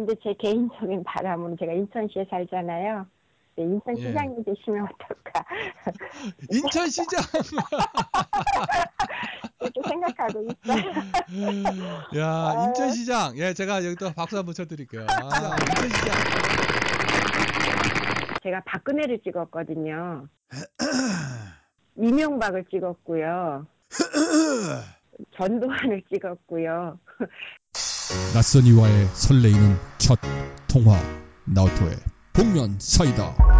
근데 제 개인적인 바람은 제가 인천시에 살잖아요. 네, 인천 시장님 예. 되시면 어떨까 인천 시장. 이렇게 생각하고 있어요. 야 인천 시장. 예 제가 여기 또 박수 한번 쳐드릴게요. 아, 인천 시장. 제가 박근혜를 찍었거든요. 이명박을 찍었고요. 전두환을 찍었고요. 낯선 이와의 설레이는 첫 통화 나우토의 복면 사이다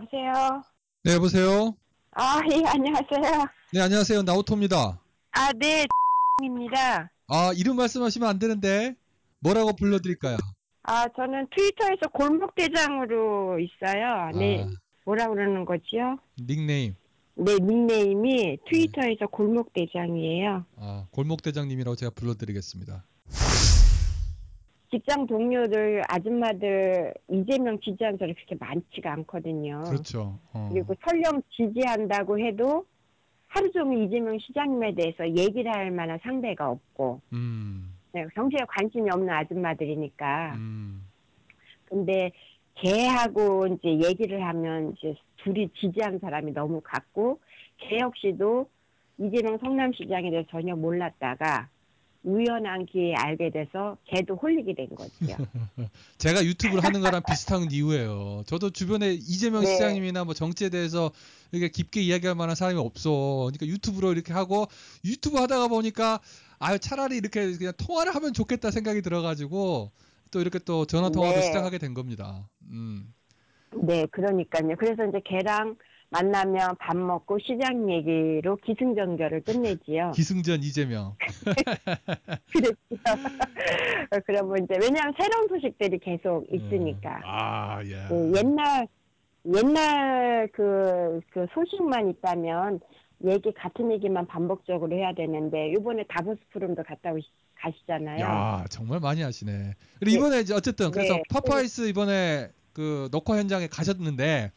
여보세요. 네 여보세요. 아, 예, 안녕하세요. 네 안녕하세요 나우토입니다. 아, 네, 입니다. 아 이름 말씀하시면 안 되는데 뭐라고 불러드릴까요? 아, 저는 트위터에서 골목대장으로 있어요. 네, 아, 뭐라 그러는 거지요? 닉네임. 네, 닉네임이 트위터에서 골목대장이에요. 아 골목대장님이라고 제가 불러드리겠습니다. 직장 동료들, 아줌마들 이재명 지지하는 사람이 그렇게 많지가 않거든요. 그렇죠. 어. 그리고 설령 지지한다고 해도 하루 종일 이재명 시장님에 대해서 얘기를 할 만한 상대가 없고 음, 네, 정치에 관심이 없는 아줌마들이니까 음, 근데 걔하고 이제 얘기를 하면 이제 둘이 지지하는 사람이 너무 같고 걔 역시도 이재명 성남시장에 대해서 전혀 몰랐다가 우연한 기회에 알게 돼서 걔도 홀리게 된 거죠. 제가 유튜브를 하는 거랑 비슷한 이유예요. 저도 주변에 이재명 네. 시장님이나 뭐 정치에 대해서 이렇게 깊게 이야기할 만한 사람이 없어. 그러니까 유튜브로 이렇게 하고 유튜브 하다가 보니까 아유 차라리 이렇게 그냥 통화를 하면 좋겠다 생각이 들어가지고 또 이렇게 또 전화 통화도 네. 시작하게 된 겁니다. 음. 네, 그러니까요. 그래서 이제 걔랑 만나면 밥 먹고 시장 얘기로 기승전결을 끝내지요. 기승전 이재명. 그렇죠. 그러면 이제 왜냐하면 새로운 소식들이 계속 있으니까. 음. 아, 예. 그 옛날 옛날 그, 그 소식만 있다면 얘기 같은 얘기만 반복적으로 해야 되는데 이번에 다보스 포럼도 갔다 오시, 가시잖아요. 야, 정말 많이 하시네. 그리고 이번에 이제 어쨌든 그래서 네. 파파이스 이번에 그 녹화 현장에 가셨는데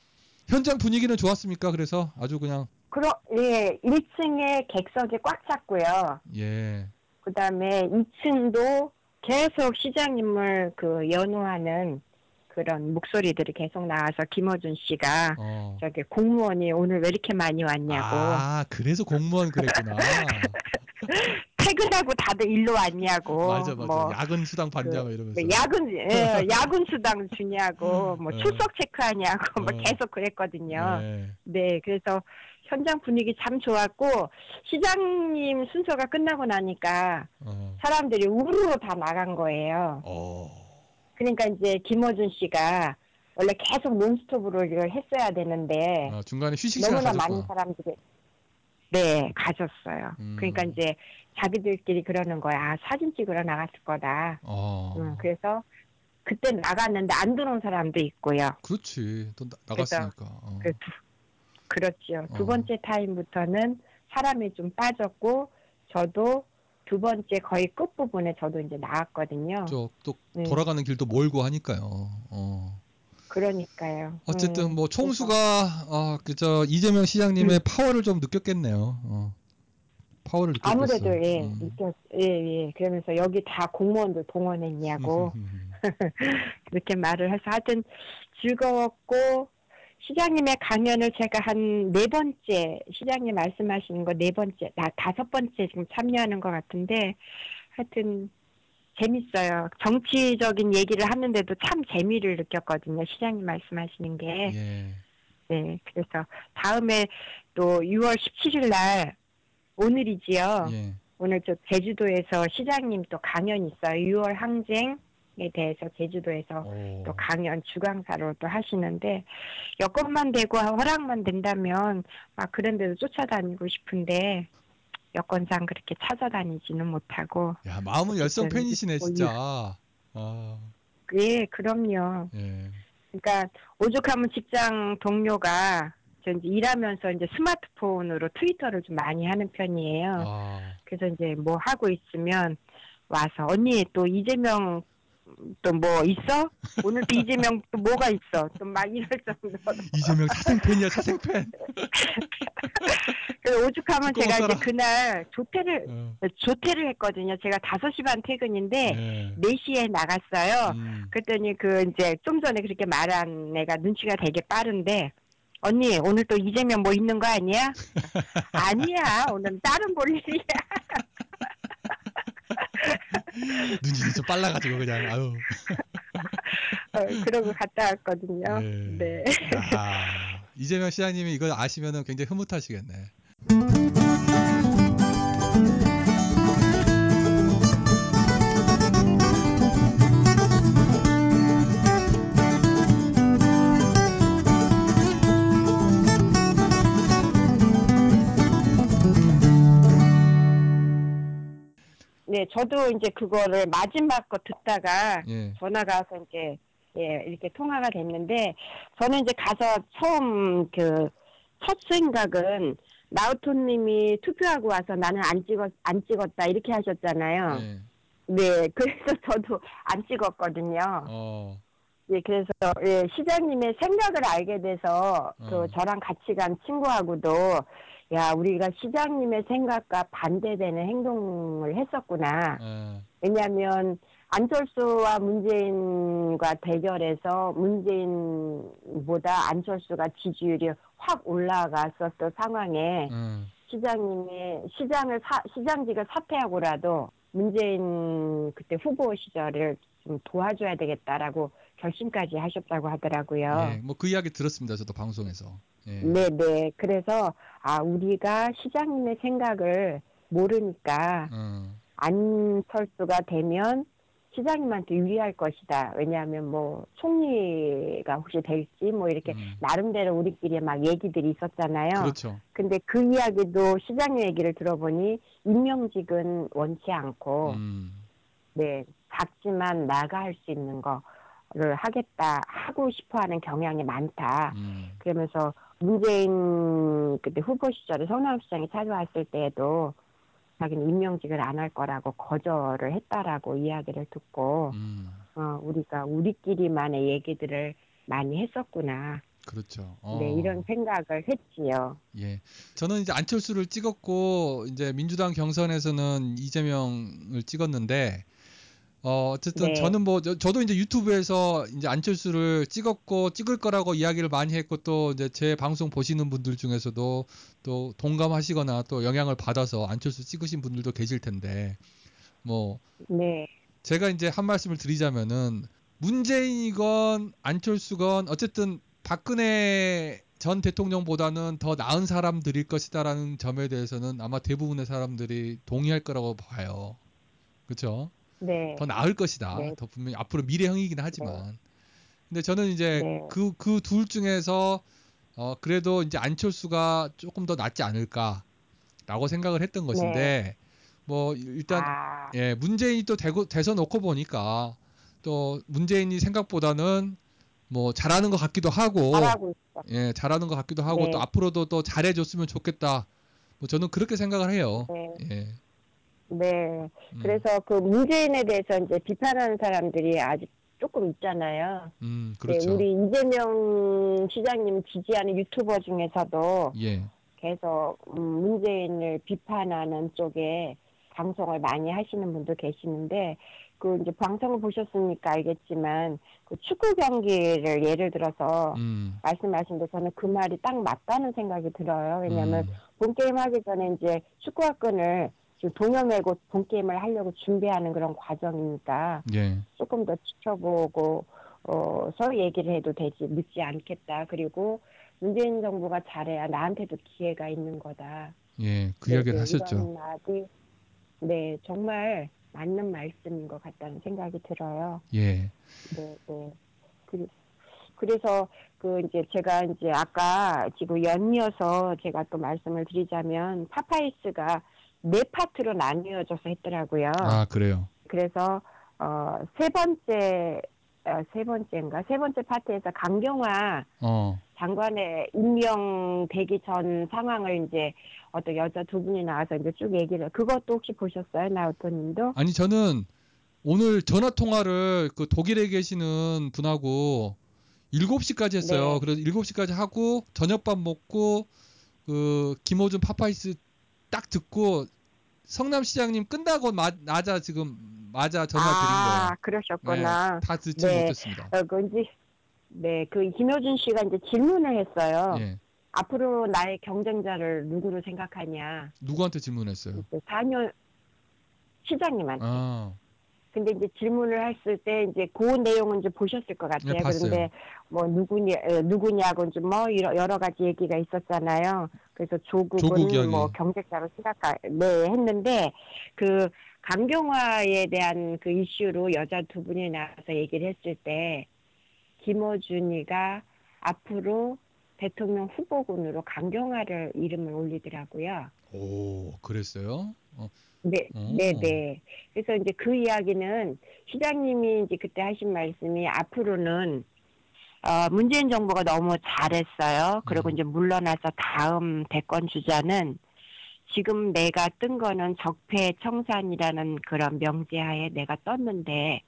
현장 분위기는 좋았습니까? 그래서 아주 그냥 그러 예 1층에 객석이 꽉 찼고요. 예. 그다음에 2층도 계속 시장님을 그 연호하는 그런 목소리들이 계속 나와서 김어준 씨가 어. 저기 공무원이 오늘 왜 이렇게 많이 왔냐고 아, 그래서 공무원 그랬구나. 퇴근하고 다들 일로 왔냐고 맞아, 맞아. 뭐 야근 수당 받냐 뭐 이러면서. 뭐 야근 예, 야근 수당 주냐고 뭐 어. 출석 체크하냐고 뭐 어. 계속 그랬거든요. 예. 네, 그래서 현장 분위기 참 좋았고 시장님 순서가 끝나고 나니까 어. 사람들이 우르르 다 나간 거예요. 어. 그러니까 이제 김어준 씨가 원래 계속 논스톱으로 이걸 했어야 되는데 아, 중간에 휴식 시간 너무나 가졌구나. 많은 사람들이 네 가졌어요. 음. 그러니까 이제 자기들끼리 그러는 거야. 아, 사진 찍으러 나갔을 거다. 어. 음, 그래서 그때 나갔는데 안 들어온 사람도 있고요. 그렇지. 또 나, 나갔으니까. 어. 그 두, 그렇죠. 두 어. 번째 타임부터는 사람이 좀 빠졌고 저도 두 번째 거의 끝 부분에 저도 이제 나왔거든요. 저 또 네. 돌아가는 길도 멀고 하니까요. 어. 그러니까요. 어쨌든 음, 뭐 총수가 어, 그저 이재명 시장님의 파워를 좀 느꼈겠네요. 어. 파워를 느꼈겠어. 아무래도 예, 음. 느꼈, 예, 예. 그러면서 여기 다 공무원들 동원했냐고 그렇게 말을 해서 하여튼 즐거웠고 시장님의 강연을 제가 한 네 번째 시장님 말씀하시는 거 네 번째 나 다섯 번째 지금 참여하는 것 같은데 하여튼 재밌어요. 정치적인 얘기를 하는데도 참 재미를 느꼈거든요. 시장님 말씀하시는 게. 예. 네. 그래서 다음에 또 6월 17일 날 오늘이지요. 예. 오늘 저 제주도에서 시장님 또 강연 있어요. 6월 항쟁 에 대해서 제주도에서 오. 또 강연 주강사로 또 하시는데 여건만 되고 허락만 된다면 막 그런 데도 쫓아다니고 싶은데 여건상 그렇게 찾아다니지는 못하고 야, 마음은 열성 팬이시네, 뭐 진짜. 아. 예 그럼요 예. 그러니까 오죽하면 직장 동료가 저 이제 일하면서 이제 스마트폰으로 트위터를 좀 많이 하는 편이에요. 아, 그래서 이제 뭐 하고 있으면 와서 언니 또 이재명 또 뭐 있어? 오늘 또 이재명 또 뭐가 있어? 또막 이럴 정도로. 이재명 사생팬이야 사생팬. 그래서 오죽하면 제가 써라. 이제 그날 조퇴를 어, 조퇴를 했거든요. 제가 5시 반 퇴근인데 예. 4시에 나갔어요. 음. 그랬더니 그 이제 좀 전에 그렇게 말한 애가 눈치가 되게 빠른데 언니 오늘 또 이재명 뭐 있는 거 아니야? 아니야 오늘 다른 볼 일이야. 눈이 진짜 빨라가지고 그냥 아유. 어, 그러고 갔다 왔거든요. 네. 네. 야, 이재명 시장님이 이거 아시면은 굉장히 흐뭇하시겠네. 네, 저도 이제 그거를 마지막 거 듣다가 예. 전화가 와서 이제 예 이렇게 통화가 됐는데 저는 이제 가서 처음 그 첫 생각은 나우토님이 투표하고 와서 나는 안 찍었 안 찍었다 이렇게 하셨잖아요. 예. 네, 그래서 저도 안 찍었거든요. 어. 예, 그래서 예, 시장님의 생각을 알게 돼서 그 어. 저랑 같이 간 친구하고도 야 우리가 시장님의 생각과 반대되는 행동을 했었구나. 예. 왜냐하면 안철수와 문재인과 대결해서 문재인보다 안철수가 지지율이 확 올라갔었던 상황에 음. 시장님이 시장을 사, 시장직을 사퇴하고라도 문재인 그때 후보 시절을 좀 도와줘야 되겠다라고 결심까지 하셨다고 하더라고요. 예. 뭐그 이야기 들었습니다. 저도 방송에서. 예. 네네. 그래서 아 우리가 시장님의 생각을 모르니까 음. 안철수가 되면 시장님한테 유리할 것이다. 왜냐하면 뭐 총리가 혹시 될지 뭐 이렇게 음. 나름대로 우리끼리 막 얘기들이 있었잖아요. 그렇죠. 근데 그 이야기도 시장님 얘기를 들어보니 임명직은 원치 않고 음. 네 작지만 나가 할 수 있는 거를 하겠다 하고 싶어하는 경향이 많다. 음. 그러면서 문재인 그때 후보 시절에 성남시장이 찾아왔을 때에도 자기는 임명직을 안 할 거라고 거절을 했다라고 이야기를 듣고 음. 어, 우리가 우리끼리만의 얘기들을 많이 했었구나. 그렇죠. 어. 네, 이런 생각을 했지요. 예. 저는 이제 안철수를 찍었고 이제 민주당 경선에서는 이재명을 찍었는데 어 어쨌든 네. 저는 뭐 저, 도 이제 유튜브에서 이제 안철수를 찍었고 찍을 거라고 이야기를 많이 했고 또 이제 제 방송 보시는 분들 중에서도 또 동감하시거나 또 영향을 받아서 안철수 찍으신 분들도 계실 텐데 뭐 네, 제가 이제 한 말씀을 드리자면은 문재인이건 안철수건 어쨌든 박근혜 전 대통령보다는 더 나은 사람들일 것이다라는 점에 대해서는 아마 대부분의 사람들이 동의할 거라고 봐요. 그렇죠? 네, 더 나을 것이다. 네. 더 분명히 앞으로 미래형이긴 하지만. 근데 저는 이제 네. 그그 둘 중에서 어 그래도 이제 안철수가 조금 더 낫지 않을까라고 생각을 했던 것인데 뭐 일단 네. 아, 예, 문재인이 또 대고 대선 놓고 보니까 또 문재인이 생각보다는 뭐 잘하는 것 같기도 하고. 예, 잘하는 것 같기도 하고 네. 또 앞으로도 또 잘해줬으면 좋겠다. 뭐 저는 그렇게 생각을 해요. 네, 예. 네. 음, 그래서 그 문재인에 대해서 이제 비판하는 사람들이 아직 조금 있잖아요. 음, 네, 그렇죠. 우리 이재명 시장님 지지하는 유튜버 중에서도 예, 계속 음, 문재인을 비판하는 쪽에 방송을 많이 하시는 분도 계시는데 그 이제 방송을 보셨으니까 알겠지만 그 축구 경기를 예를 들어서 음, 말씀하신 데 저는 그 말이 딱 맞다는 생각이 들어요. 왜냐하면 음, 본 게임 하기 전에 이제 축구학근을 지금 동여매고 본 게임을 하려고 준비하는 그런 과정이니까 예, 조금 더 지켜보고 어, 서 얘기를 해도 되지 늦지 않겠다. 그리고 문재인 정부가 잘해야 나한테도 기회가 있는 거다. 예, 그 네, 이야기를 네, 하셨죠. 말이 네 정말 맞는 말씀인 것 같다는 생각이 들어요. 예, 네, 네. 그, 그래서 그 이제 제가 이제 아까 지금 연이어서 제가 또 말씀을 드리자면 파파이스가 네 파트로 나뉘어져서 했더라고요. 아 그래요. 그래서 어, 세 번째 어, 세 번째인가 세 번째 파트에서 강경화 어. 장관의 임명되기 전 상황을 이제 어떤 여자 두 분이 나와서 이제 쭉 얘기를 그것도 혹시 보셨어요 나우토님도? 아니 저는 오늘 전화 통화를 그 독일에 계시는 분하고 7시까지 했어요. 네. 그래서 7시까지 하고 저녁밥 먹고 그 김어준 파파이스 딱 듣고 성남시장님 끝나고 마, 맞아 지금 맞아 전화 드린 거예요. 아 그러셨구나. 네, 다 듣지 네. 못했습니다. 어, 그 이제 네, 그 김효준 씨가 이제 질문을 했어요. 예. 앞으로 나의 경쟁자를 누구로 생각하냐. 누구한테 질문했어요? 이제 4년 시장님한테. 아, 근데 이제 질문을 했을 때 이제 그 내용은 이제 보셨을 것 같아요. 네. 그런데 뭐 누구냐 에, 누구냐고 이제 뭐 여러, 가지 얘기가 있었잖아요. 그래서 조국은 조국 이야기. 뭐 경쟁자로 생각하 네 했는데 그 강경화에 대한 그 이슈로 여자 두 분이 나와서 얘기를 했을 때 김어준이가 앞으로 대통령 후보군으로 강경화를 이름을 올리더라고요. 오, 그랬어요? 어, 네, 오. 네, 네. 그래서 이제 그 이야기는 시장님이 이제 그때 하신 말씀이 앞으로는 어, 문재인 정부가 너무 잘했어요. 그리고 음. 이제 물러나서 다음 대권 주자는 지금 내가 뜬 거는 적폐청산이라는 그런 명제하에 내가 떴는데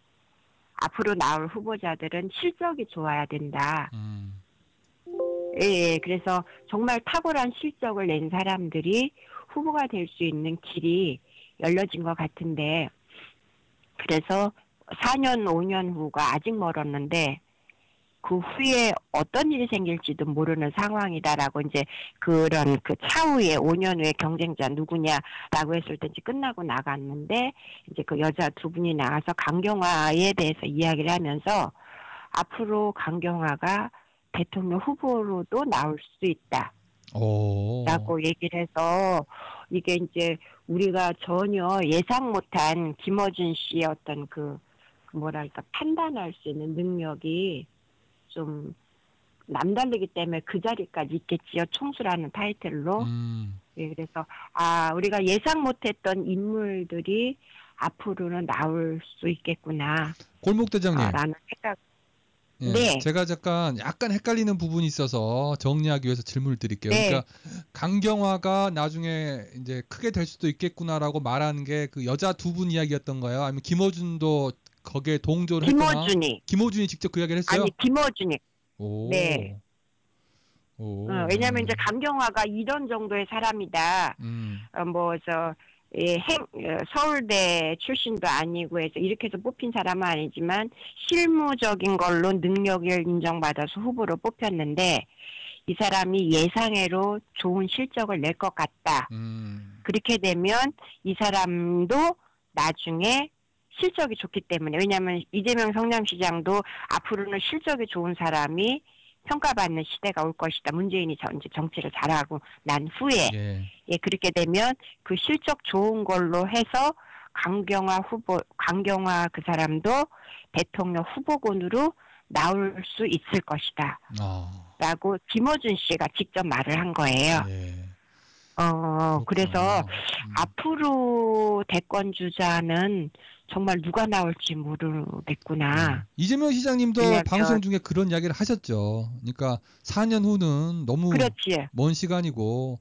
앞으로 나올 후보자들은 실적이 좋아야 된다. 음, 예, 예. 그래서 정말 탁월한 실적을 낸 사람들이 후보가 될 수 있는 길이 열려진 것 같은데, 그래서 4년, 5년 후가 아직 멀었는데, 그 후에 어떤 일이 생길지도 모르는 상황이다라고 이제 그런 그 차후에 5년 후에 경쟁자 누구냐라고 했을 때 이제 끝나고 나갔는데 이제 그 여자 두 분이 나와서 강경화에 대해서 이야기를 하면서 앞으로 강경화가 대통령 후보로도 나올 수 있다. 오, 라고 얘기를 해서 이게 이제 우리가 전혀 예상 못한 김어준 씨의 어떤 그, 그 뭐랄까 판단할 수 있는 능력이 좀 남다르기 때문에 그 자리까지 있겠지요. 총수라는 타이틀로. 음, 예, 그래서 아 우리가 예상 못했던 인물들이 앞으로는 나올 수 있겠구나. 골목 대장님. 아, 라는 생각. 예, 네. 제가 잠깐 약간 헷갈리는 부분이 있어서 정리하기 위해서 질문을 드릴게요. 네. 그러니까 강경화가 나중에 이제 크게 될 수도 있겠구나라고 말하는 게 그 여자 두 분 이야기였던 거예요? 아니면 김어준도 거기에 동조를 했거나? 김어준이 김어준이 직접 그 이야기를 했어요? 아니 김어준이 오. 네. 오. 어, 왜냐하면 이제 강경화가 이런 정도의 사람이다. 음. 어, 뭐, 저, 예, 행, 어, 서울대 출신도 아니고 해서 이렇게 해서 뽑힌 사람은 아니지만 실무적인 걸로 능력을 인정받아서 후보로 뽑혔는데 이 사람이 예상외로 좋은 실적을 낼 것 같다. 음. 그렇게 되면 이 사람도 나중에 실적이 좋기 때문에 왜냐하면 이재명 성남시장도 앞으로는 실적이 좋은 사람이 평가받는 시대가 올 것이다. 문재인이 전 정치를 잘하고 난 후에 예. 예 그렇게 되면 그 실적 좋은 걸로 해서 강경화 후보 강경화 그 사람도 대통령 후보군으로 나올 수 있을 것이다. 아. 라고 김어준 씨가 직접 말을 한 거예요. 예. 어, 그래서 그렇구나. 음. 앞으로 대권 주자는 정말 누가 나올지 모르겠구나. 음. 이재명 시장님도 방송 중에 그런 이야기를 하셨죠. 그러니까 4년 후는 너무 그렇지. 먼 시간이고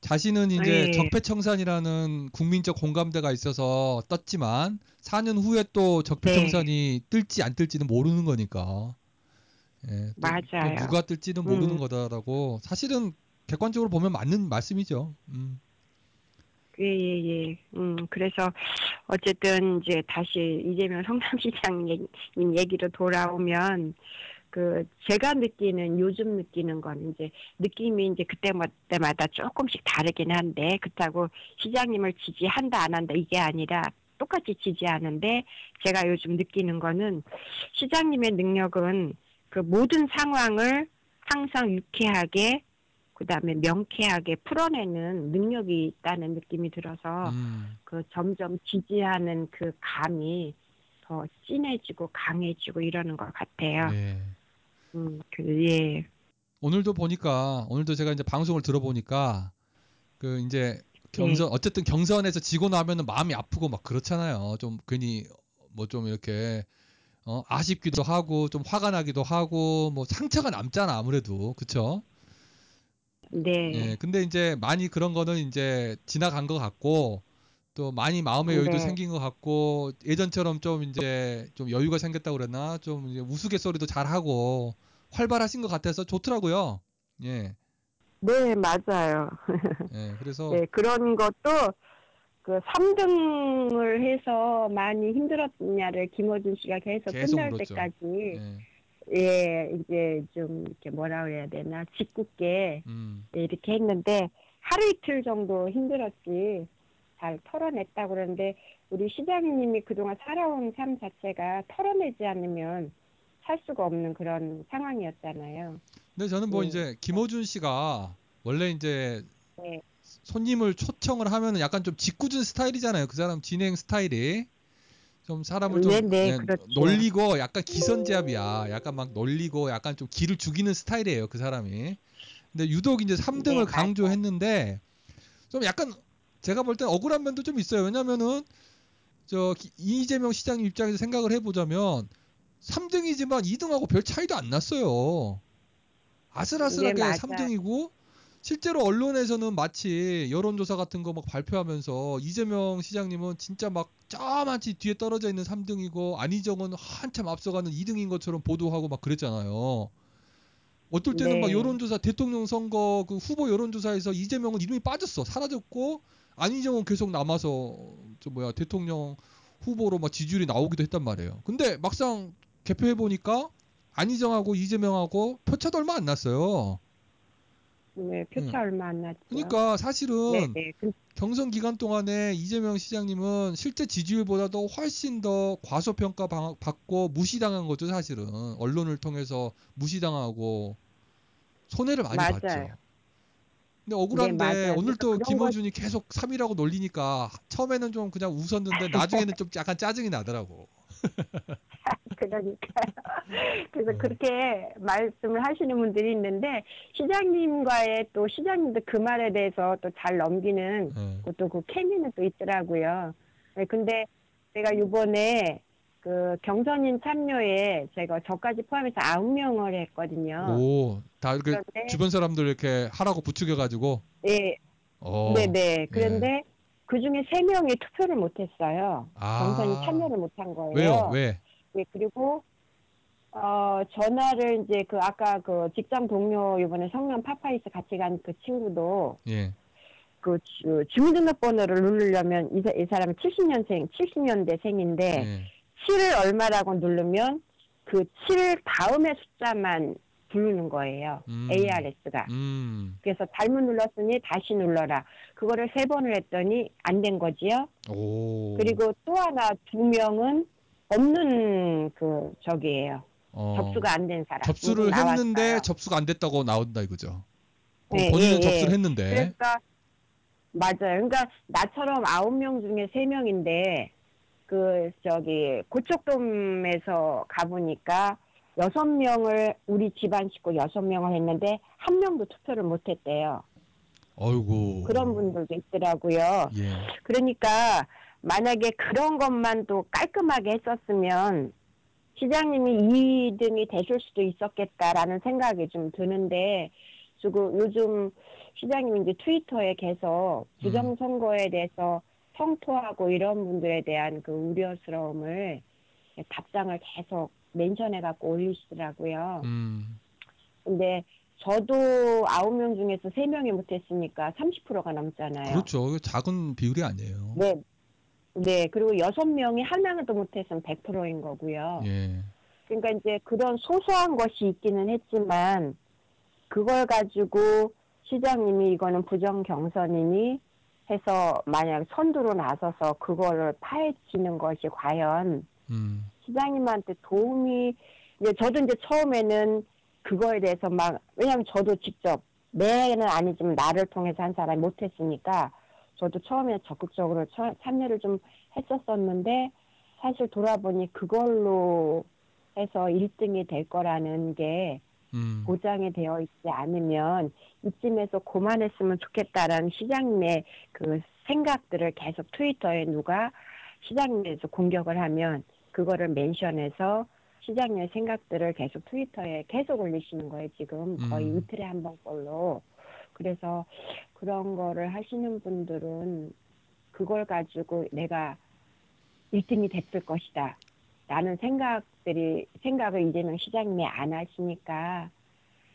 자신은 이제 예. 적폐청산이라는 국민적 공감대가 있어서 떴지만 4년 후에 또 적폐청산이 네. 뜰지 안 뜰지는 모르는 거니까. 예, 또- 또 맞아요. 누가 뜰지는 모르는 음. 거다라고 사실은 객관적으로 보면 맞는 말씀이죠. 음. 예, 예, 예. 음, 그래서 어쨌든 이제 다시 이재명 성남시장님 얘기로 돌아오면 그 제가 느끼는 요즘 느끼는 건 이제 느낌이 이제 그때마다 조금씩 다르긴 한데 그렇다고 시장님을 지지한다 안 한다 이게 아니라 똑같이 지지하는데 제가 요즘 느끼는 거는 시장님의 능력은 그 모든 상황을 항상 유쾌하게 그 다음에 명쾌하게 풀어내는 능력이 있다는 느낌이 들어서 음. 그 점점 지지하는 그 감이 더 진해지고 강해지고 이러는 것 같아요. 네. 음, 그, 예. 오늘도 보니까 오늘도 제가 이제 방송을 들어보니까 그 이제 경선 어쨌든 경선에서 지고 나면은 마음이 아프고 막 그렇잖아요. 좀 괜히 뭐 좀 이렇게 어, 아쉽기도 하고 좀 화가 나기도 하고 뭐 상처가 남잖아 아무래도 그쵸? 네. 예, 근데 이제 많이 그런 거는 이제 지나간 것 같고 또 많이 마음의 여유도 네. 생긴 것 같고 예전처럼 좀 이제 좀 여유가 생겼다고 그랬나 좀 이제 우스갯소리도 잘 하고 활발하신 것 같아서 좋더라고요. 예, 네, 맞아요. 예, 그래서 네, 그런 것도 그 3등을 해서 많이 힘들었냐를 김어준 씨가 계속, 계속 끝날 물었죠. 때까지 예, 예, 이제 좀 이렇게 뭐라 그래야 되나 짓궂게 음, 예, 이렇게 했는데 하루 이틀 정도 힘들었지 잘 털어냈다고 그러는데 우리 시장님이 그동안 살아온 삶 자체가 털어내지 않으면 살 수가 없는 그런 상황이었잖아요. 근데 저는 뭐 네. 이제 김호준 씨가 원래 이제 네, 손님을 초청을 하면은 약간 좀 짓궂은 스타일이잖아요. 그 사람 진행 스타일이 좀 사람을 좀 네, 네, 예, 그렇죠. 놀리고 약간 기선제압이야. 약간 막 놀리고 약간 좀 기를 죽이는 스타일이에요. 그 사람이. 근데 유독 이제 3등을 네, 강조했는데 좀 약간 제가 볼 땐 억울한 면도 좀 있어요. 왜냐면은 저 기- 이재명 시장님 입장에서 생각을 해보자면 3등이지만 2등하고 별 차이도 안 났어요. 아슬아슬하게 네, 맞아요. 3등이고 실제로 언론에서는 마치 여론조사 같은 거 막 발표하면서 이재명 시장님은 진짜 막 저만치 뒤에 떨어져 있는 3등이고 안희정은 한참 앞서가는 2등인 것처럼 보도하고 막 그랬잖아요. 어떨 때는 막 네. 여론조사 대통령 선거 그 후보 여론조사에서 이재명은 이름이 빠졌어 사라졌고 안희정은 계속 남아서 저 뭐야 대통령 후보로 막 지지율이 나오기도 했단 말이에요. 근데 막상 개표해 보니까 안희정하고 이재명하고 표차도 얼마 안 났어요. 네, 표차 얼마 안 났죠. 그러니까 사실은 네, 네. 그- 경선 기간 동안에 이재명 시장님은 실제 지지율보다도 훨씬 더 과소평가 방- 받고 무시당한 거죠 사실은 언론을 통해서 무시당하고 손해를 많이 맞아요. 봤죠. 근데 억울한데 네. 오늘 또 김어준이 계속 3위라고 놀리니까 처음에는 좀 그냥 웃었는데 나중에는 좀 약간 짜증이 나더라고. 그러니까 그래서 음. 그렇게 말씀을 하시는 분들이 있는데 시장님과의 또 시장님도 그 말에 대해서 또 잘 넘기는 예. 그것도 그 케미는 또 있더라고요. 네, 근데 제가 이번에 그 경선인 참여에 제가 저까지 포함해서 아홉 명을 했거든요. 오, 다 이렇게 그런데 주변 사람들 이렇게 하라고 부추겨가지고. 예, 어. 네네. 그런데 그 중에 세 명이 투표를 못했어요. 아. 경선에 참여를 못한 거예요. 왜요? 왜? 네, 그리고 어 전화를 이제 그 아까 그 직장 동료 이번에 성남 파파이스 같이 간 그 친구도 예. 그 주, 주민등록번호를 누르려면 이, 사- 이 사람은 70년생, 70년대 생인데 예. 7을 얼마라고 누르면 그 7 다음의 숫자만 부르는 거예요. 음. ARS가. 음. 그래서 잘못 눌렀으니 다시 눌러라. 그거를 세 번을 했더니 안 된 거지요. 오. 그리고 또 하나 두 명은 없는 그 저기예요. 어. 접수가 안 된 사람. 접수를 나왔어요. 했는데 접수가 안 됐다고 나온다 이거죠. 그 네, 본인은 예, 접수를 예. 했는데. 그러니까 맞아요. 그러니까 나처럼 아홉 명 중에 세 명인데 그 저기 고척돔에서 가보니까 여섯 명을 우리 집안 식구 여섯 명을 했는데 한 명도 투표를 못했대요. 어이구. 그런 분들도 있더라고요. 예. 그러니까 만약에 그런 것만 또 깔끔하게 했었으면 시장님이 2등이 되실 수도 있었겠다라는 생각이 좀 드는데 지금 요즘 시장님이 이제 트위터에 계속 부정선거에 대해서 성토하고 이런 분들에 대한 그 우려스러움을 답장을 계속 멘션해 갖고 올리시더라고요. 음. 근데 저도 아홉 명 중에서 세 명이 못했으니까 30%가 넘잖아요. 그렇죠. 작은 비율이 아니에요. 네. 네. 그리고 여섯 명이 하나도 못했으면 100%인 거고요. 예. 그러니까 이제 그런 소소한 것이 있기는 했지만 그걸 가지고 시장님이 이거는 부정 경선이니 해서 만약 선두로 나서서 그거를 파헤치는 것이 과연 음. 시장님한테 도움이 이제 저도 이제 처음에는 그거에 대해서 막 왜냐하면 저도 직접 내는 아니지만 나를 통해서 한 사람이 못했으니까 저도 처음에 적극적으로 처- 참여를 좀 했었었는데 사실 돌아보니 그걸로 해서 1등이 될 거라는 게 음. 보장이 되어 있지 않으면 이쯤에서 그만했으면 좋겠다라는 시장님의 그 생각들을 계속 트위터에 누가 시장님에서 공격을 하면 그거를 멘션해서 시장님의 생각들을 계속 트위터에 계속 올리시는 거예요, 지금. 거의 음. 이틀에 한 번꼴로. 그래서 그런 거를 하시는 분들은 그걸 가지고 내가 1등이 됐을 것이다. 라는 생각들이, 생각을 이재명 시장님이 안 하시니까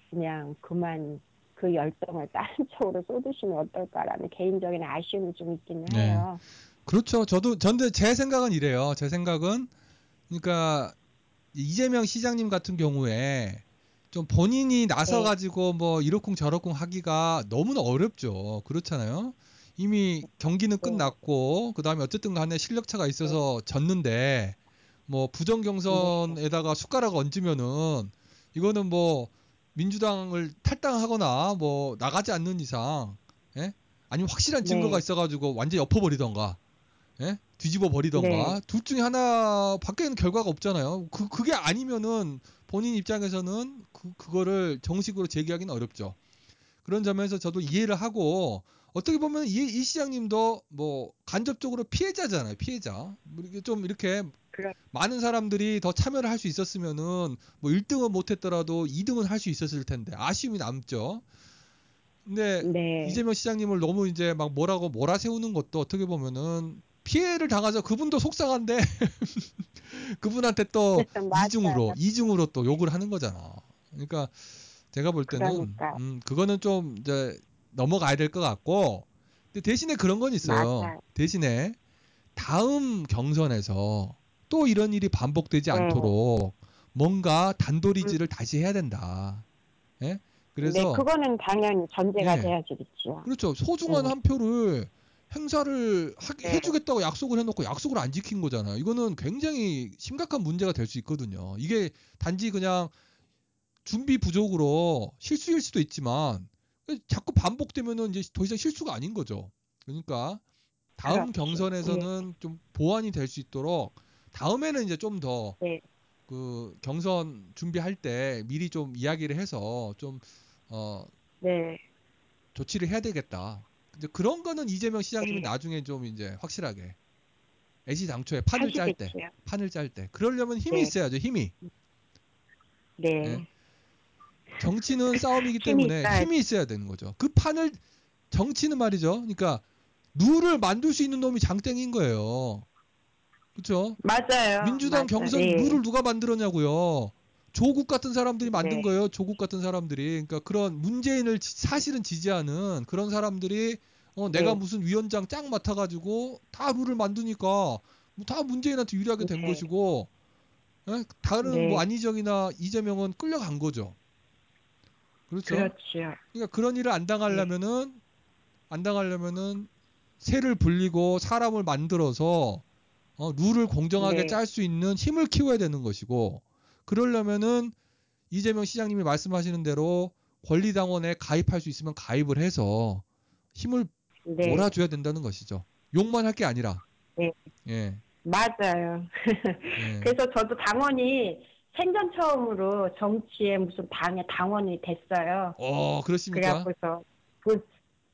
그냥 그만 그 열정을 다른 쪽으로 쏟으시면 어떨까라는 개인적인 아쉬움이 좀 있기는 네. 해요. 그렇죠. 저도 전데 제 생각은 이래요. 제 생각은 그러니까 이재명 시장님 같은 경우에 좀 본인이 나서 네. 가지고 뭐 이러쿵 저러쿵 하기가 너무나 어렵죠. 그렇잖아요. 이미 경기는 네. 끝났고 그다음에 어쨌든 간에 실력 차가 있어서 졌는데 뭐 부정 경선에다가 숟가락 얹으면은 이거는 뭐 민주당을 탈당하거나 뭐 나가지 않는 이상 예? 아니면 확실한 네. 증거가 있어 가지고 완전히 엎어 버리던가 예? 뒤집어 버리던가 네. 둘 중에 하나 밖에는 결과가 없잖아요. 그 그게 아니면은 본인 입장에서는 그 그거를 정식으로 제기하기는 어렵죠. 그런 점에서 저도 이해를 하고 어떻게 보면 이, 이 시장님도 뭐 간접적으로 피해자잖아요. 피해자. 뭐좀 이렇게 많은 사람들이 더 참여를 할 수 있었으면은 뭐 1등은 못했더라도 2등은 할 수 있었을 텐데 아쉬움이 남죠. 근데 네. 이재명 시장님을 너무 이제 막 뭐라고 몰아세우는 것도 어떻게 보면은 피해를 당하죠. 그분도 속상한데 그분한테 또. 이중으로 이중으로 또 욕을 하는 거잖아. 그러니까 제가 볼 때는 그러니까. 음 그거는 좀 이제 넘어가야 될 것 같고 근데 대신에 그런 건 있어요. 맞아요. 대신에 다음 경선에서 또 이런 일이 반복되지 네. 않도록 뭔가 단도리지를 다시 해야 된다. 예? 그래서 네, 그거는 당연히 전제가 예. 돼야지겠죠. 그렇죠. 소중한 네. 한 표를 행사를 하, 네. 해주겠다고 약속을 해놓고 약속을 안 지킨 거잖아요. 이거는 굉장히 심각한 문제가 될 수 있거든요. 이게 단지 그냥 준비 부족으로 실수일 수도 있지만 자꾸 반복되면은 이제 더 이상 실수가 아닌 거죠. 그러니까 다음 그렇지. 경선에서는 좀 보완이 될 수 있도록 다음에는 이제 좀더 네. 그 경선 준비할 때 미리 좀 이야기를 해서 좀 어, 네. 조치를 해야 되겠다. 이제 그런 거는 이재명 시장님이 네. 나중에 좀 이제 확실하게 애시당초에 판을 짤 때. 판을 짤 때. 그러려면 힘이 네. 있어야죠. 힘이. 네. 네. 정치는 싸움이기 힘이 때문에 있어야지. 힘이 있어야 되는 거죠. 그 판을 정치는 말이죠. 그러니까 룰을 만들 수 있는 놈이 장땡인 거예요. 그렇죠? 맞아요. 민주당 맞아요. 경선 예. 룰을 누가 만들었냐고요. 조국 같은 사람들이 만든 네. 거예요. 조국 같은 사람들이. 그러니까 그런 문재인을 지- 사실은 지지하는 그런 사람들이 어, 내가 네. 무슨 위원장 짱 맡아가지고 다 룰을 만드니까 뭐다 문재인한테 유리하게 된 네. 것이고 예? 다른 네. 뭐 안희정이나 이재명은 끌려간 거죠. 그렇죠. 그렇죠. 그러니까 그런 일을 안 당하려면은 안 당하려면은 새를 불리고 사람을 만들어서 어, 룰을 공정하게 네. 짤수 있는 힘을 키워야 되는 것이고 그러려면은 이재명 시장님이 말씀하시는 대로 권리당원에 가입할 수 있으면 가입을 해서 힘을 네. 몰아줘야 된다는 것이죠. 욕만 할 게 아니라. 네. 예. 맞아요. 예. 그래서 저도 당원이 생전 처음으로 정치에 무슨 당의 당원이 됐어요. 어, 그렇습니까? 그래갖고서 돈,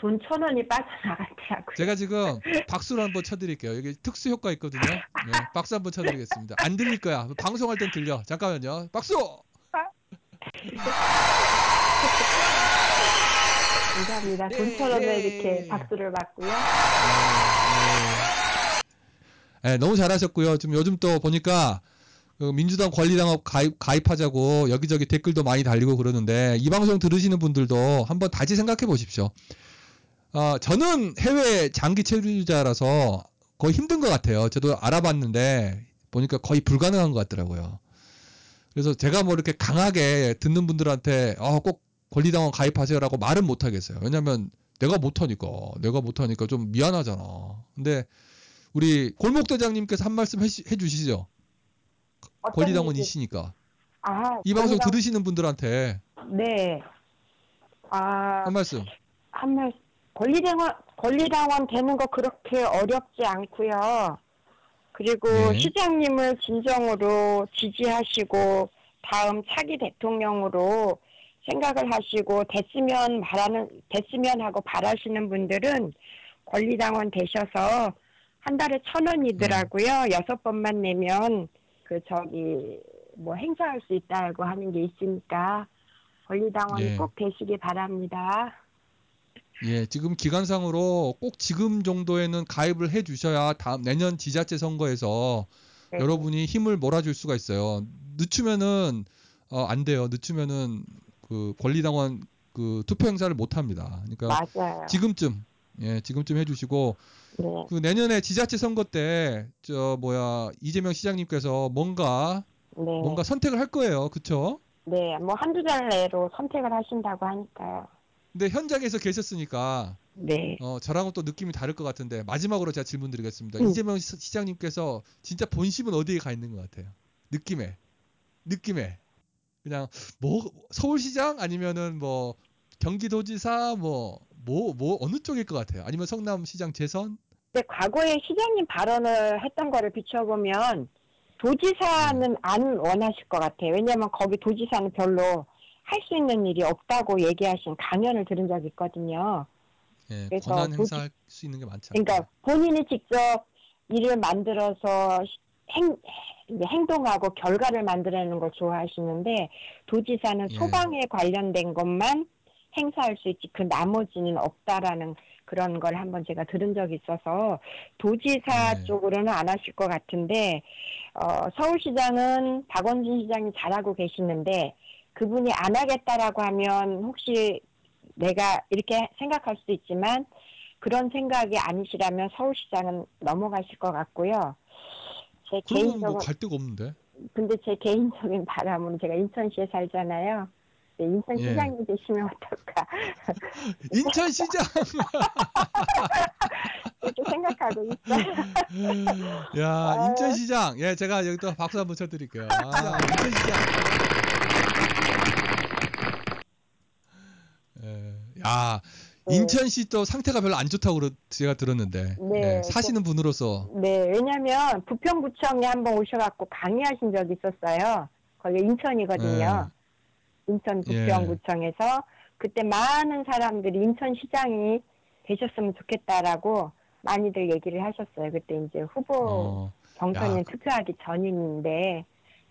돈 천 원이 빠져나갔더라고요. 제가 지금 박수를 한번 쳐드릴게요. 여기 특수 효과 있거든요. 예, 박수 한번 쳐드리겠습니다. 안 들릴 거야. 방송할 땐 들려. 잠깐만요. 박수! 감사합니다. 네, 돈천 원에 네. 이렇게 박수를 받고요. 네, 네, 너무 잘하셨고요. 지금 요즘 또 보니까 그 민주당 권리당업 가입, 가입하자고 여기저기 댓글도 많이 달리고 그러는데 이 방송 들으시는 분들도 한번 다시 생각해 보십시오. 어, 저는 해외 장기 체류자라서 거의 힘든 것 같아요. 저도 알아봤는데 보니까 거의 불가능한 것 같더라고요. 그래서 제가 뭐 이렇게 강하게 듣는 분들한테 어, 꼭 권리당원 가입하세요라고 말은 못 하겠어요. 왜냐면 내가 못 하니까 내가 못 하니까 좀 미안하잖아. 근데 우리 골목 대장님께서 한 말씀 해, 해주시죠. 어떤 권리당원이시니까 아, 이 방송 권리당- 들으시는 분들한테 네. 아, 한 말씀. 한 말 권리당원 권리당원 되는 거 그렇게 어렵지 않고요. 그리고 네. 시장님을 진정으로 지지하시고 다음 차기 대통령으로 생각을 하시고 됐으면 바라는 됐으면 하고 바라시는 분들은 권리당원 되셔서 한 달에 천 원이더라고요. 여섯 번만 내면 그 저기 뭐 행사할 수 있다고 하는 게 있으니까 권리당원이 예. 꼭 되시기 바랍니다. 예, 지금 기간상으로 꼭 지금 정도에는 가입을 해 주셔야 다음 내년 지자체 선거에서 네. 여러분이 힘을 몰아줄 수가 있어요. 늦추면은 어, 안 돼요. 늦추면은 그 권리당원 그 투표 행사를 못 합니다. 그러니까 맞아요. 지금쯤 예, 지금쯤 해 주시고 네. 그 내년에 지자체 선거 때 저 뭐야 이재명 시장님께서 뭔가 네. 뭔가 선택을 할 거예요. 그쵸 네. 뭐 한두 달 내로 선택을 하신다고 하니까요. 근데 현장에서 계셨으니까 네. 어, 저랑은 또 느낌이 다를 것 같은데 마지막으로 제가 질문 드리겠습니다. 음. 이재명 시- 시장님께서 진짜 본심은 어디에 가 있는 것 같아요? 느낌에 느낌에 그냥 뭐 서울시장 아니면은 뭐 경기도지사 뭐뭐 뭐 어느 쪽일 것 같아요? 아니면 성남시장 재선? 근데 과거에 시장님 발언을 했던 거를 비춰보면 도지사는 안 원하실 것 같아요. 왜냐하면 거기 도지사는 별로 할 수 있는 일이 없다고 얘기하신 강연을 들은 적이 있거든요. 예, 그래서 권한 행사할 수 있는 게 많지 않아요. 그러니까 본인이 직접 일을 만들어서 행, 행동하고 결과를 만들어내는 걸 좋아하시는데 도지사는 예. 소방에 관련된 것만 행사할 수 있지 그 나머지는 없다라는 그런 걸 한번 제가 들은 적이 있어서 도지사 네. 쪽으로는 안 하실 것 같은데 어, 서울시장은 박원순 시장이 잘하고 계시는데 그분이 안 하겠다라고 하면 혹시 내가 이렇게 생각할 수도 있지만 그런 생각이 아니시라면 서울시장은 넘어가실 것 같고요. 제 그러면 개인적인 뭐갈 데가 없는데. 근데 제 개인적인 바람은 제가 인천시에 살잖아요. 네, 인천 예. 시장이 되시면 어떨까 인천시장. 이렇게 생각하고 있어요. 야, 인천시장. 예, 제가 여기 또 박수 한번 쳐드릴게요. 아, 인천시장. 예, 야, 네. 인천시 또 상태가 별로 안 좋다고 그러- 제가 들었는데. 네, 예, 사시는 분으로서. 네, 왜냐면 부평구청에 한번 오셔갖고 강의하신 적이 있었어요. 거기 인천이거든요. 인천 예. 부평구청에서 그때 많은 사람들이 인천시장이 되셨으면 좋겠다라고 많이들 얘기를 하셨어요. 그때 이제 후보 어, 경선에 야. 투표하기 전인데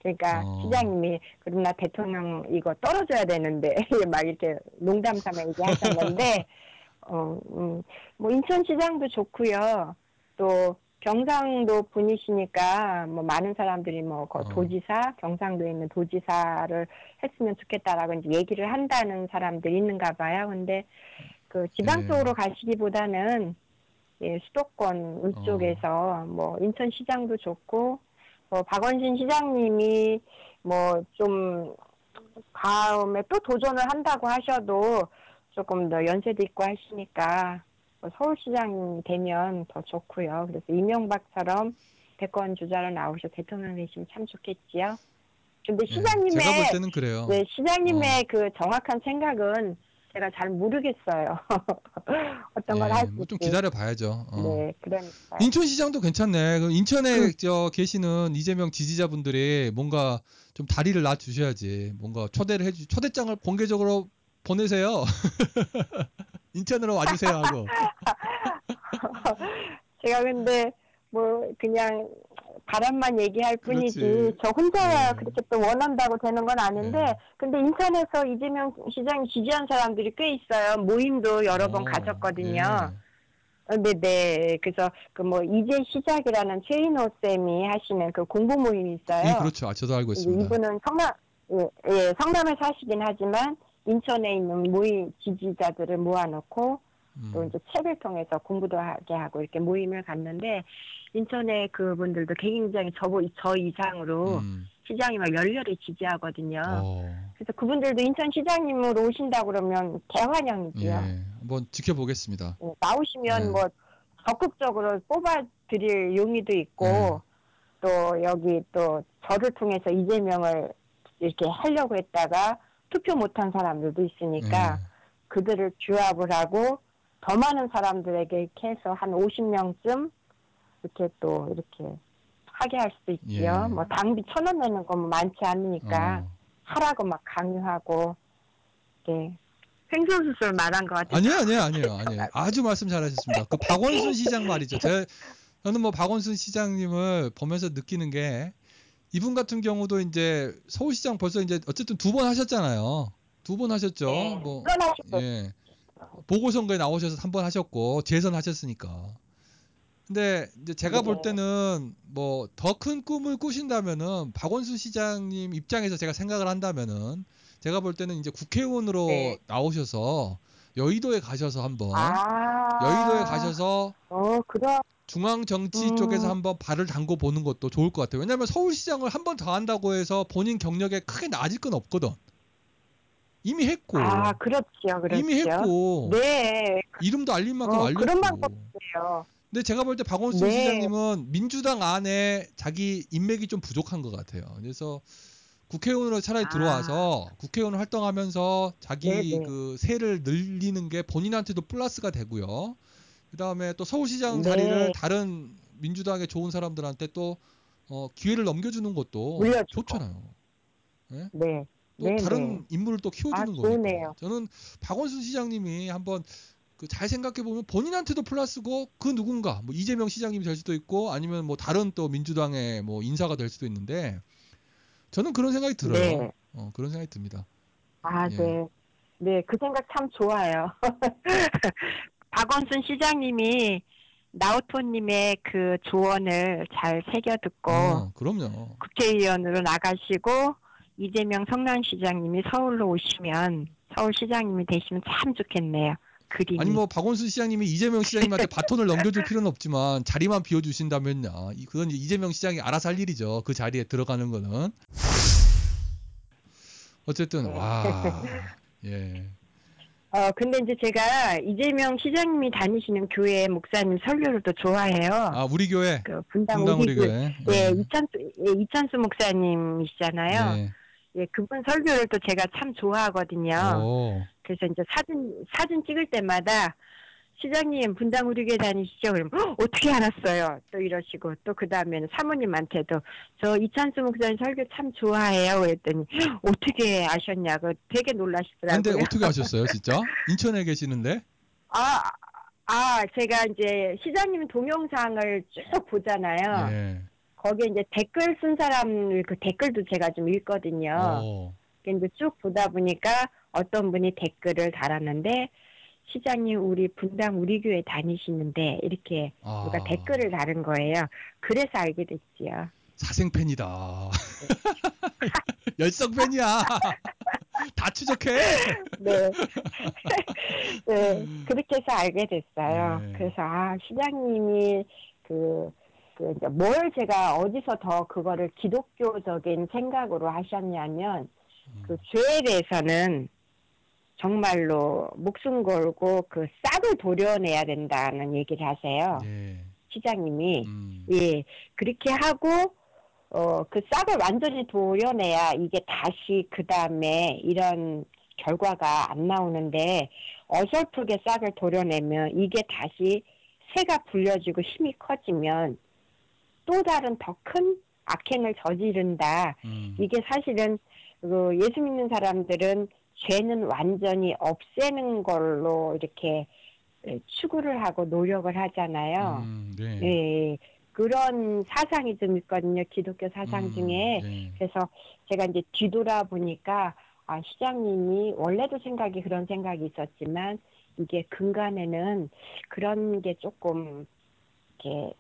그러니까 어. 시장님이 그러나 대통령 이거 떨어져야 되는데 막 이렇게 농담 삼아 얘기하셨는데 어, 음, 뭐 인천시장도 좋고요. 또 경상도 분이시니까 뭐 많은 사람들이 뭐 거- 어. 도지사 경상도에 있는 도지사를 했으면 좋겠다라고 이제 얘기를 한다는 사람들이 있는가 봐요. 근데 그 지방 네. 쪽으로 가시기보다는 예, 수도권 위쪽에서 뭐 인천시장도 좋고 뭐 박원진 시장님이 뭐좀 다음에 또 도전을 한다고 하셔도 조금 더 연세도 있고 하시니까 뭐 서울시장이 되면 더 좋고요. 그래서 이명박처럼 대권 주자로 나오셔 대통령 되시면 참 좋겠지요. 근데 예, 시장님의 제가 볼 때는 그래요. 네, 시장님의 어. 그 정확한 생각은 제가 잘 모르겠어요. 어떤 걸 예, 할지. 뭐 좀 기다려 봐야죠. 어. 네, 그러니까. 인천시장도 괜찮네. 그럼 인천에 음. 저 계시는 이재명 지지자분들이 뭔가 좀 다리를 놔 주셔야지. 뭔가 초대를 해주 초대장을 공개적으로 보내세요. 인천으로 와주세요 하고. 제가 근데 뭐 그냥 바람만 얘기할 뿐이지 그렇지. 저 혼자 네. 그렇게 또 원한다고 되는 건 아닌데 네. 근데 인천에서 이재명 시장 지지한 사람들이 꽤 있어요. 모임도 여러 번 어, 가졌거든요. 예. 어, 네, 네. 그래서 그 뭐 이제 시작이라는 최인호 쌤이 하시는 그 공부 모임이 있어요. 예, 그렇죠. 아, 저도 알고 있습니다. 이분은 성남 예, 예, 성남에 사시긴 하지만 인천에 있는 모임 지지자들을 모아놓고 음. 또 이제 책을 통해서 공부도 하게 하고 이렇게 모임을 갔는데 인천에 그분들도 굉장히 저보 저 이상으로 음. 시장님을 열렬히 지지하거든요. 어, 그래서 그분들도 인천 시장님으로 오신다 그러면 대환영이지요. 예. 한번 지켜보겠습니다. 예, 나오시면 네. 뭐 적극적으로 뽑아드릴 용의도 있고 네. 또 여기 또 저를 통해서 이재명을 이렇게 하려고 했다가 투표 못한 사람들도 있으니까 예. 그들을 규합을 하고 더 많은 사람들에게 이렇게 해서 한 50명쯤 이렇게 또 이렇게 하게 할 수도 있지요. 예. 뭐 당비 천 원 내는 건 많지 않으니까 어. 하라고 막 강요하고 네. 횡설수설 말한 것 같아요. 아니에요, 아니에요, 아니에요, 아니에요. 아주 말씀 잘하셨습니다. 그 박원순 시장 말이죠. 제, 저는 뭐 박원순 시장님을 보면서 느끼는 게 이분 같은 경우도 이제 서울시장 벌써 이제 어쨌든 두 번 하셨잖아요. 두 번 하셨죠. 네. 뭐 예. 보궐선거에 나오셔서 한 번 하셨고 재선 하셨으니까. 근데 이제 제가 볼 네. 때는 뭐 더 큰 꿈을 꾸신다면은 박원순 시장님 입장에서 제가 생각을 한다면은 제가 볼 때는 이제 국회의원으로 네. 나오셔서 여의도에 가셔서 한번 아. 여의도에 가셔서 어, 그럼. 중앙 정치 음. 쪽에서 한번 발을 담궈 보는 것도 좋을 것 같아요. 왜냐하면 서울시장을 한 번 더 한다고 해서 본인 경력에 크게 나아질 건 없거든. 이미 했고 아, 그렇죠. 그렇죠. 이미 했고 네. 이름도 알릴 만큼 어, 알렸고. 그런 방법이에요. 근데 제가 볼 때 박원순 네. 시장님은 민주당 안에 자기 인맥이 좀 부족한 것 같아요. 그래서 국회의원으로 차라리 아. 들어와서 국회의원 활동하면서 자기 네네. 그 세를 늘리는 게 본인한테도 플러스가 되고요. 그 다음에 또 서울시장 네. 자리를 다른 민주당의 좋은 사람들한테 또 어, 기회를 넘겨주는 것도 물려주고. 좋잖아요. 네. 또 네네. 다른 인물을 또 키워주는 아, 거니까. 좋네요. 저는 박원순 시장님이 한번 그 잘 생각해 보면 본인한테도 플러스고 그 누군가 뭐 이재명 시장님이 될 수도 있고 아니면 뭐 다른 또 민주당의 뭐 인사가 될 수도 있는데 저는 그런 생각이 들어요. 네. 어, 그런 생각이 듭니다. 아, 예. 네. 네, 그 생각 참 좋아요. 박원순 시장님이 나우토님의 그 조언을 잘 새겨 듣고 어, 그럼요. 국회의원으로 나가시고 이재명 성남시장님이 서울로 오시면 서울시장님이 되시면 참 좋겠네요. 그림이. 아니 뭐 박원순 시장님이 이재명 시장님한테 바톤을 넘겨줄 필요는 없지만 자리만 비워주신다면요. 이- 그건 이제 이재명 시장이 알아서 할 일이죠. 그 자리에 들어가는 거는. 어쨌든 와 예. 어, 근데 이제 제가 이재명 시장님이 다니시는 교회 목사님 설교를 또 좋아해요. 아 우리 교회 그 분당 분당 우리 교 교회. 예, 이찬수, 예, 이찬수 목사님이시잖아요. 예. 예, 그분 설교를 또 제가 참 좋아하거든요. 오. 그래서 이제 사진, 사진 찍을 때마다 시장님 분당 우리 교회 다니시죠? 그러면 "헉, 어떻게 알았어요? 또 이러시고 또 그 다음에는 사모님한테도 저 이찬수 목사님 설교 참 좋아해요. 그랬더니 "헉, 어떻게 아셨냐고 되게 근데 놀라시더라고요. 어떻게 하셨어요, 진짜? 인천에 계시는데? 아, 아, 제가 이제 시장님 동영상을 쭉 보잖아요. 예. 거기에 이제 댓글 쓴 사람을 그 댓글도 제가 좀 읽거든요. 어. 근데 쭉 보다 보니까 어떤 분이 댓글을 달았는데 시장님 우리 분당 우리 교회 다니시는데 이렇게 아. 누가 댓글을 다른 거예요. 그래서 알게 됐지요. 사생 팬이다. 열성 팬이야. 다 추적해. 네. 네. 그렇게 해서 알게 됐어요. 네. 그래서 아 시장님이 그, 그 이제 뭘 제가 어디서 더 그거를 기독교적인 생각으로 하셨냐면 그 죄에 대해서는 정말로 목숨 걸고 그 싹을 도려내야 된다는 얘기를 하세요. 예. 시장님이. 음. 예. 그렇게 하고 어 그 싹을 완전히 도려내야 이게 다시 그 다음에 이런 결과가 안 나오는데 어설프게 싹을 도려내면 이게 다시 새가 불려지고 힘이 커지면 또 다른 더 큰 악행을 저지른다. 음. 이게 사실은 그 예수 믿는 사람들은 죄는 완전히 없애는 걸로 이렇게 예, 추구를 하고 노력을 하잖아요. 음, 네. 예, 그런 사상이 좀 있거든요. 기독교 사상 음, 중에. 예. 그래서 제가 이제 뒤돌아보니까 아, 시장님이 원래도 생각이 그런 생각이 있었지만 이게 근간에는 그런 게 조금 이렇게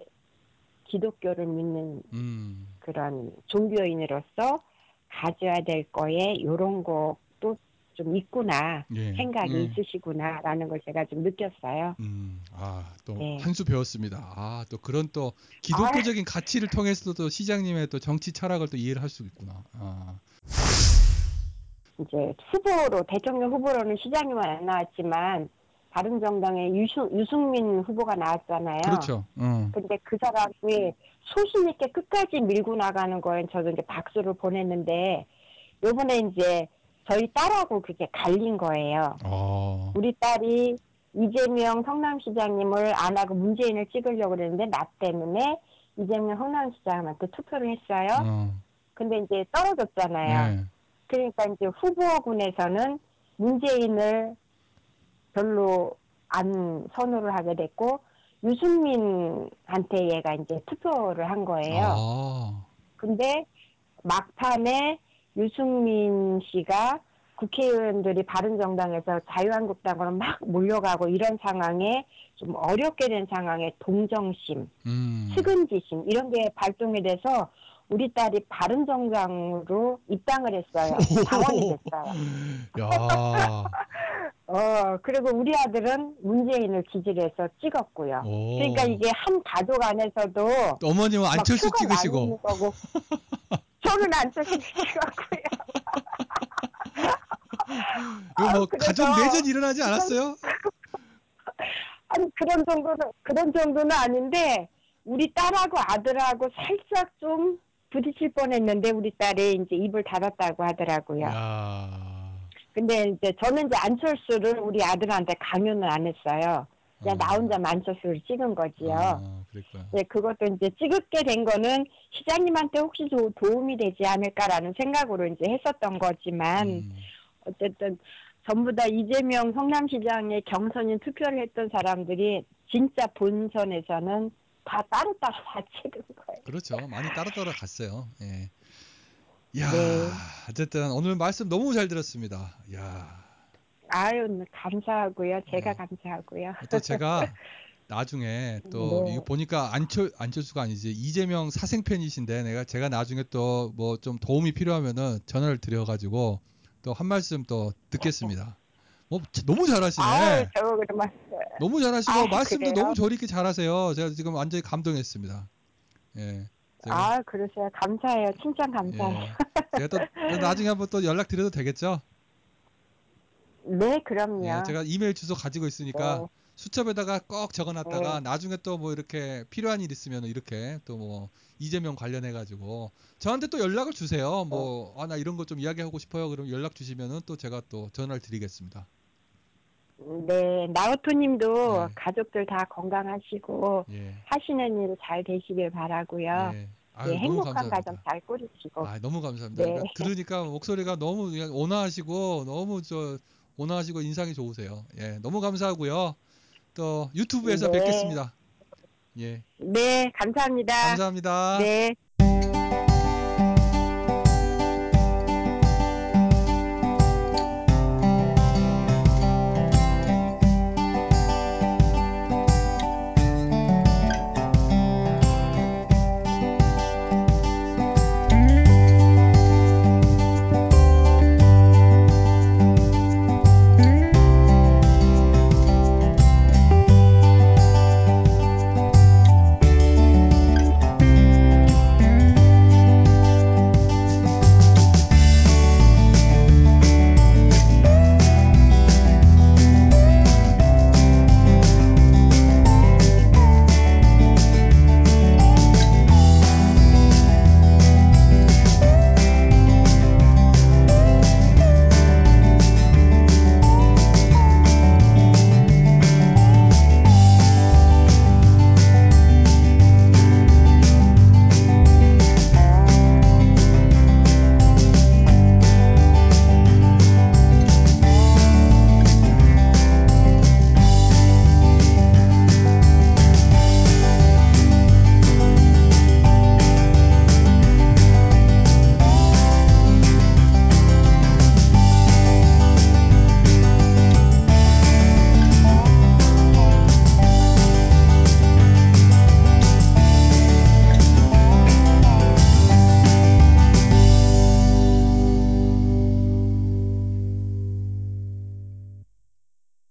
기독교를 믿는 음. 그런 종교인으로서 가져야 될 거에 요런 것도 좀 있구나 예. 생각이 예. 있으시구나라는 걸 제가 좀 느꼈어요. 음, 아, 또 네. 한수 배웠습니다. 아, 또 그런 또 기독교적인 가치를 통해서 또 시장님의 또 정치 철학을 또 이해를 할 수 있구나. 아, 이제 후보로 대통령 후보로는 시장님은 안 나왔지만 다른 정당의 유승, 유승민 후보가 나왔잖아요. 그렇죠. 어. 근데 그 사람이 소신 있게 끝까지 밀고 나가는 거에 저도 이제 박수를 보냈는데 요번에 이제 저희 딸하고 그게 갈린 거예요. 어. 우리 딸이 이재명 성남시장님을 안 하고 문재인을 찍으려고 그랬는데 나 때문에 이재명 성남시장한테 투표를 했어요. 어. 근데 이제 떨어졌잖아요. 네. 그러니까 이제 후보군에서는 문재인을 별로 안 선호를 하게 됐고 유승민한테 얘가 이제 투표를 한 거예요. 아. 근데 막판에 유승민 씨가 국회의원들이 바른정당에서 자유한국당으로 막 몰려가고 이런 상황에 좀 어렵게 된 상황에 동정심, 음. 측은지심 이런 게 발동이 돼서 우리 딸이 바른정당으로 입당을 했어요. 당원이 됐어요. 야. 어 그리고 우리 아들은 문재인을 지지를 해서 찍었고요. 오. 그러니까 이게 한 가족 안에서도 어머님은 막 안철수 찍으시고. 거고 저는 안철수 찍었고요. 이거 뭐 아, 가족 내전 일어나지 않았어요? 아니 그런 정도는 그런 정도는 아닌데 우리 딸하고 아들하고 살짝 좀 부딪힐 뻔했는데 우리 딸이 이제 입을 닫았다고 하더라고요. 야. 근데 이제 저는 이제 안철수를 우리 아들한테 강요는 안 했어요. 그냥 나 어. 혼자 안철수를 찍은 거지요. 아, 그랬구나. 네, 그것도 이제 찍게 된 거는 시장님한테 혹시 도, 도움이 되지 않을까라는 생각으로 이제 했었던 거지만 음. 어쨌든 전부 다 이재명 성남시장의 경선인 투표를 했던 사람들이 진짜 본선에서는 다 따로따로 다 찍은 거예요. 그렇죠. 많이 따로따로 갔어요. 예. 야, 네. 어쨌든 오늘 말씀 너무 잘 들었습니다. 야. 아유 감사하고요. 제가 네. 감사하고요. 또 제가 나중에 또 네. 이거 보니까 안철 안철수가 아니지 이재명 사생 팬이신데 내가 제가 나중에 또 뭐 좀 도움이 필요하면은 전화를 드려가지고 또 한 말씀 또 듣겠습니다. 뭐 너무 잘하시네. 아유 저거 그만. 너무 잘하시고 아, 말씀도 그래요? 너무 저리 있게 잘하세요. 제가 지금 완전히 감동했습니다. 예. 제가, 아 그러세요. 감사해요. 칭찬 감사해요. 예. 제가 또, 또 나중에 한번 또 연락 드려도 되겠죠? 네 그럼요. 예, 제가 이메일 주소 가지고 있으니까 네. 수첩에다가 꼭 적어놨다가 나중에 또 뭐 이렇게 필요한 일 있으면 이렇게 또 뭐 이재명 관련해 가지고 저한테 또 연락을 주세요. 뭐아나 이런 거 좀 이야기하고 싶어요. 그럼 연락 주시면은 또 제가 또 전화를 드리겠습니다. 네, 나우토님도 네. 가족들 다 건강하시고 예. 하시는 일 잘 되시길 바라고요. 예. 예, 아유, 너무 행복한 감사합니다. 가정 잘 꾸리시고. 아, 너무 감사합니다. 네. 그러니까 들으니까 목소리가 너무 온화하시고 너무 저 온화하시고 인상이 좋으세요. 예. 너무 감사하고요. 또 유튜브에서 네. 뵙겠습니다. 예. 네, 감사합니다. 감사합니다. 네.